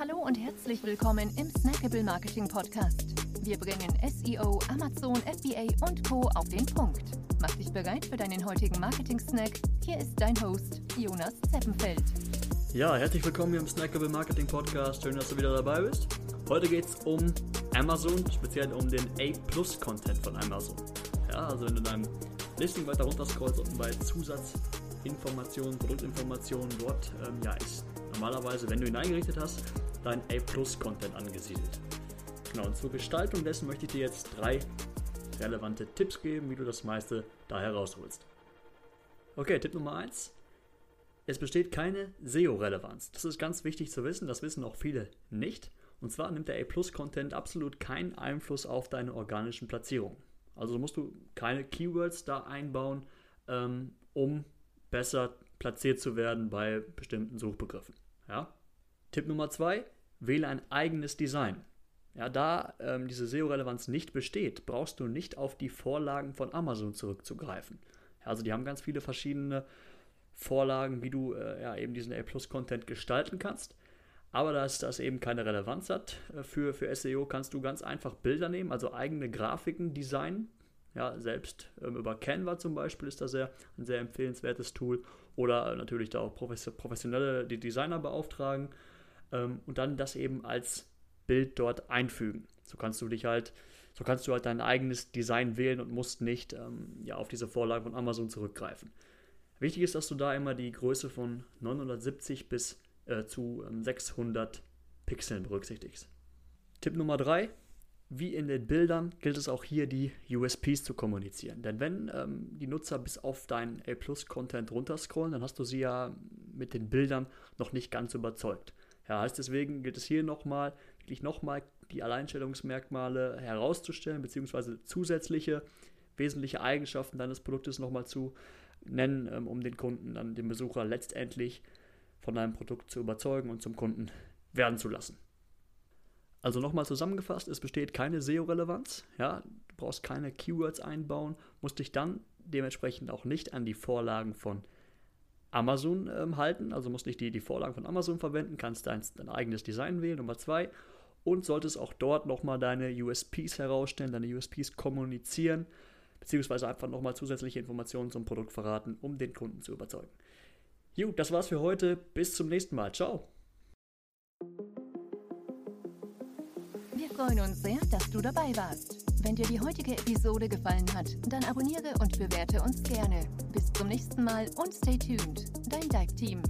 Hallo und herzlich willkommen im Snackable Marketing Podcast. Wir bringen SEO, Amazon, FBA und Co. auf den Punkt. Mach dich bereit für deinen heutigen Marketing-Snack. Hier ist dein Host, Jonas Zeppenfeld. Ja, herzlich willkommen hier im Snackable Marketing Podcast. Schön, dass du wieder dabei bist. Heute geht es um Amazon, speziell um den A-Plus-Content von Amazon. Ja, also wenn du deinem Listing weiter runter scrollst, unten bei Zusatzinformationen, Produktinformationen, dort ähm, ja, ist normalerweise, wenn du ihn eingerichtet hast, dein A-Plus-Content angesiedelt. Genau, und zur Gestaltung dessen möchte ich dir jetzt drei relevante Tipps geben, wie du das meiste da herausholst. Okay, Tipp Nummer 1. Es besteht keine SEO-Relevanz. Das ist ganz wichtig zu wissen, das wissen auch viele nicht. Und zwar nimmt der A-Plus-Content absolut keinen Einfluss auf deine organischen Platzierungen. Also musst du keine Keywords da einbauen, ähm, um besser platziert zu werden bei bestimmten Suchbegriffen. Ja? Tipp Nummer zwei, wähle ein eigenes Design. Ja, da ähm, diese SEO-Relevanz nicht besteht, brauchst du nicht auf die Vorlagen von Amazon zurückzugreifen. Ja, also die haben ganz viele verschiedene Vorlagen, wie du äh, ja, eben diesen A-Plus-Content gestalten kannst. Aber dass das eben keine Relevanz hat äh, für, für SEO, kannst du ganz einfach Bilder nehmen, also eigene Grafiken designen. Ja, selbst ähm, über Canva zum Beispiel ist das sehr, ein sehr empfehlenswertes Tool. Oder natürlich da auch professionelle Designer beauftragen ähm, und dann das eben als Bild dort einfügen. So kannst du dich halt, so kannst du halt dein eigenes Design wählen und musst nicht ähm, ja, auf diese Vorlage von Amazon zurückgreifen. Wichtig ist, dass du da immer die Größe von 970 bis äh, zu ähm, 600 Pixeln berücksichtigst. Tipp Nummer 3. Wie in den Bildern gilt es auch hier, die USPs zu kommunizieren. Denn wenn ähm, die Nutzer bis auf deinen A-Plus-Content runterscrollen, dann hast du sie ja mit den Bildern noch nicht ganz überzeugt. Ja, heißt deswegen gilt es hier nochmal, wirklich nochmal die Alleinstellungsmerkmale herauszustellen, beziehungsweise zusätzliche wesentliche Eigenschaften deines Produktes nochmal zu nennen, ähm, um den Kunden, dann den Besucher letztendlich von deinem Produkt zu überzeugen und zum Kunden werden zu lassen. Also nochmal zusammengefasst, es besteht keine SEO-Relevanz. Ja, du brauchst keine Keywords einbauen, musst dich dann dementsprechend auch nicht an die Vorlagen von Amazon ähm, halten, also musst nicht die, die Vorlagen von Amazon verwenden, kannst dein, dein eigenes Design wählen, Nummer zwei, und solltest auch dort nochmal deine USPs herausstellen, deine USPs kommunizieren, beziehungsweise einfach nochmal zusätzliche Informationen zum Produkt verraten, um den Kunden zu überzeugen. Gut, das war's für heute. Bis zum nächsten Mal. Ciao. Wir freuen uns sehr, dass du dabei warst. Wenn dir die heutige Episode gefallen hat, dann abonniere und bewerte uns gerne. Bis zum nächsten Mal und stay tuned. Dein Dive Team.